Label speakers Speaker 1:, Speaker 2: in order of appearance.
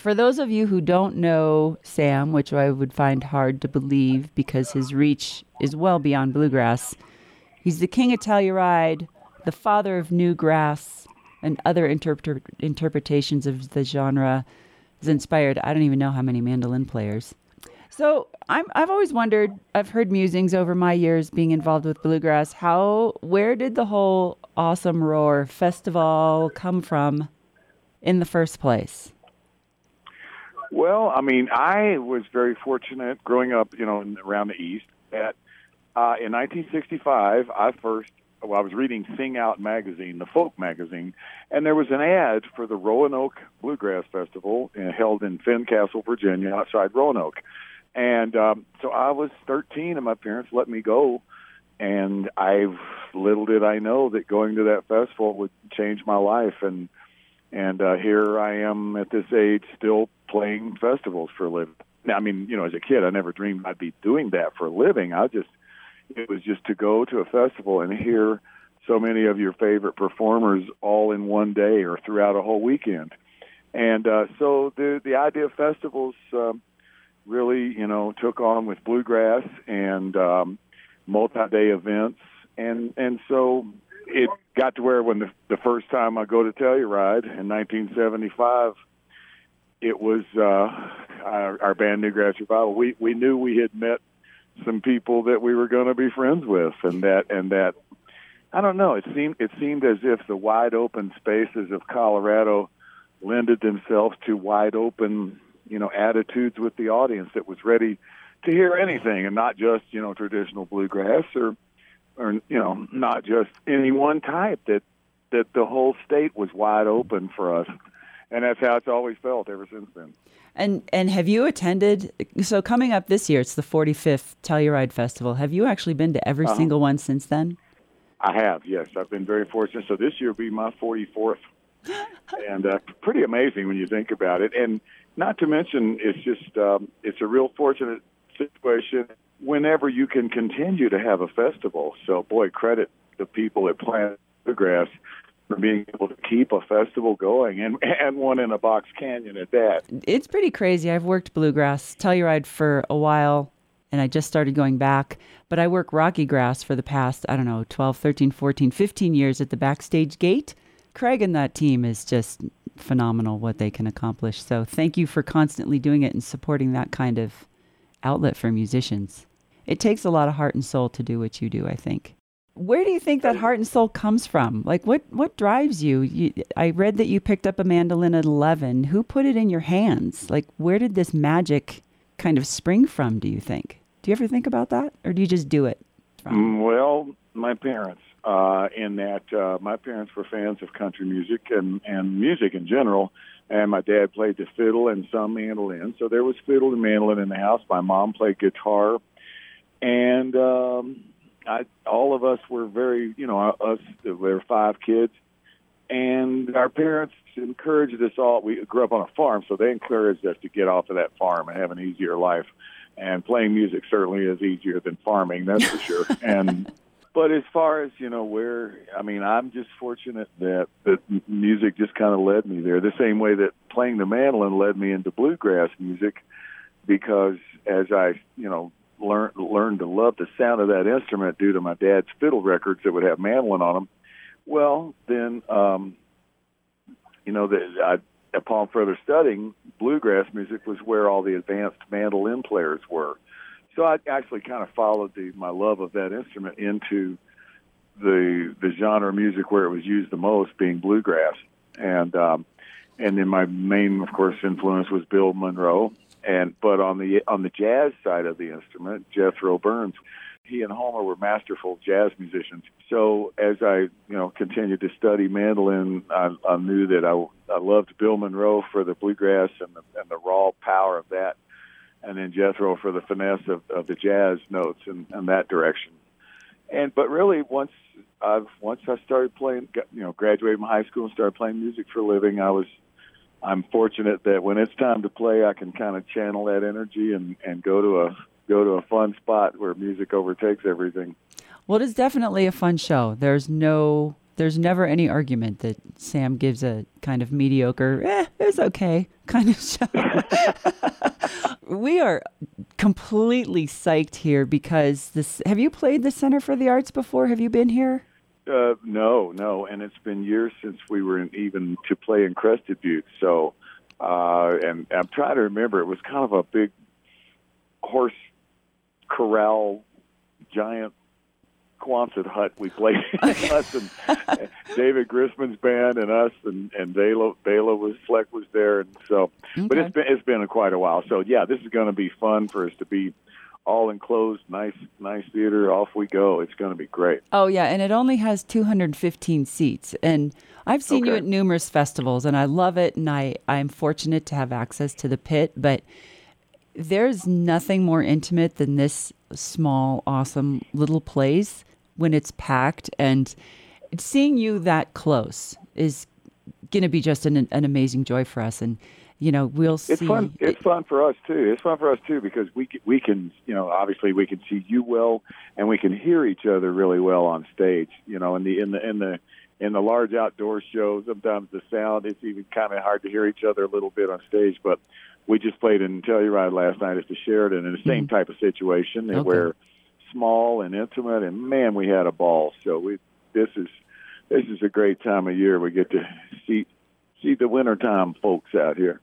Speaker 1: For those of you who don't know Sam, which I would find hard to believe because his reach is well beyond bluegrass, he's the king of Telluride, the father of new grass, and other interpre- interpretations of the genre. Has inspired I don't even know how many mandolin players. So I'm, I've always wondered. I've heard musings over my years being involved with bluegrass. How, where did the whole awesome roar festival come from in the first place?
Speaker 2: Well, I mean, I was very fortunate growing up, you know, in, around the East. That uh, in 1965, I first well, I was reading Sing Out magazine, the folk magazine, and there was an ad for the Roanoke Bluegrass Festival uh, held in Fincastle, Virginia, outside Roanoke. And um, so I was 13, and my parents let me go. And I little did I know that going to that festival would change my life. And and uh, here I am at this age, still playing festivals for a living. Now, I mean, you know, as a kid, I never dreamed I'd be doing that for a living. I just, it was just to go to a festival and hear so many of your favorite performers all in one day or throughout a whole weekend. And uh, so the the idea of festivals um, really, you know, took on with bluegrass and um, multi-day events, and and so it got to where when the, the first time I go to Telluride in 1975 it was uh, our, our band New Grass Revival. We we knew we had met some people that we were going to be friends with, and that and that I don't know. It seemed it seemed as if the wide open spaces of Colorado lended themselves to wide open, you know, attitudes with the audience that was ready to hear anything, and not just you know traditional bluegrass or or you know not just any one type. That that the whole state was wide open for us and that's how it's always felt ever since then.
Speaker 1: And and have you attended? So coming up this year, it's the 45th Telluride Festival. Have you actually been to every uh-huh. single one since then?
Speaker 2: I have. Yes, I've been very fortunate. So this year will be my 44th, and uh, pretty amazing when you think about it. And not to mention, it's just um, it's a real fortunate situation whenever you can continue to have a festival. So boy, credit the people at Planet Bluegrass for being able to keep a festival going and and one in a box canyon at that.
Speaker 1: It's pretty crazy. I've worked bluegrass Telluride for a while and I just started going back, but I work RockyGrass for the past, I don't know, 12, 13, 14, 15 years at the backstage gate. Craig and that team is just phenomenal what they can accomplish. So thank you for constantly doing it and supporting that kind of outlet for musicians. It takes a lot of heart and soul to do what you do, I think. Where do you think that heart and soul comes from? Like, what what drives you? you? I read that you picked up a mandolin at eleven. Who put it in your hands? Like, where did this magic kind of spring from? Do you think? Do you ever think about that, or do you just do it?
Speaker 2: From? Mm, well, my parents. Uh, in that, uh, my parents were fans of country music and and music in general, and my dad played the fiddle and some mandolin. So there was fiddle and mandolin in the house. My mom played guitar, and um, I, all of us were very, you know, us, we were five kids, and our parents encouraged us all. We grew up on a farm, so they encouraged us to get off of that farm and have an easier life. And playing music certainly is easier than farming, that's for sure. and but as far as you know, where I mean, I'm just fortunate that that music just kind of led me there. The same way that playing the mandolin led me into bluegrass music, because as I you know learned learned to love the sound of that instrument due to my dad's fiddle records that would have mandolin on them. Well, then, um, you know, that I, upon further studying, bluegrass music was where all the advanced mandolin players were. So I actually kind of followed the, my love of that instrument into the the genre of music where it was used the most, being bluegrass, and um, and then my main, of course, influence was Bill Monroe, and but on the on the jazz side of the instrument, Jethro Burns, he and Homer were masterful jazz musicians. So as I you know continued to study mandolin, I, I knew that I I loved Bill Monroe for the bluegrass and the, and the raw power of that, and then Jethro for the finesse of, of the jazz notes and, and that direction. And but really once I've once I started playing, you know, graduated from high school and started playing music for a living, I was I'm fortunate that when it's time to play, I can kind of channel that energy and and go to a go to a fun spot where music overtakes everything.
Speaker 1: Well, it is definitely a fun show. There's no there's never any argument that Sam gives a kind of mediocre, eh, it's okay kind of show. we are completely psyched here because this. Have you played the Center for the Arts before? Have you been here?
Speaker 2: Uh, no, no, and it's been years since we were in, even to play in Crested Butte. So, uh, and I'm trying to remember. It was kind of a big horse corral, giant Quonset hut we played us and David Grisman's band and us and and Bela Bela was Fleck was there and so okay. but it's been it's been quite a while so yeah this is going to be fun for us to be all enclosed nice nice theater off we go it's going to be great
Speaker 1: oh yeah and it only has 215 seats and I've seen okay. you at numerous festivals and I love it and I I'm fortunate to have access to the pit but there's nothing more intimate than this small awesome little place when it's packed and seeing you that close is going to be just an, an amazing joy for us and you know we'll see
Speaker 2: it's fun it's fun for us too it's fun for us too because we we can you know obviously we can see you well and we can hear each other really well on stage you know in the in the in the in the large outdoor shows sometimes the sound it's even kind of hard to hear each other a little bit on stage but we just played in Telluride last night at the Sheridan in the same mm-hmm. type of situation okay. where small and intimate, and man, we had a ball. So we this is this is a great time of year. We get to see see the wintertime folks out here.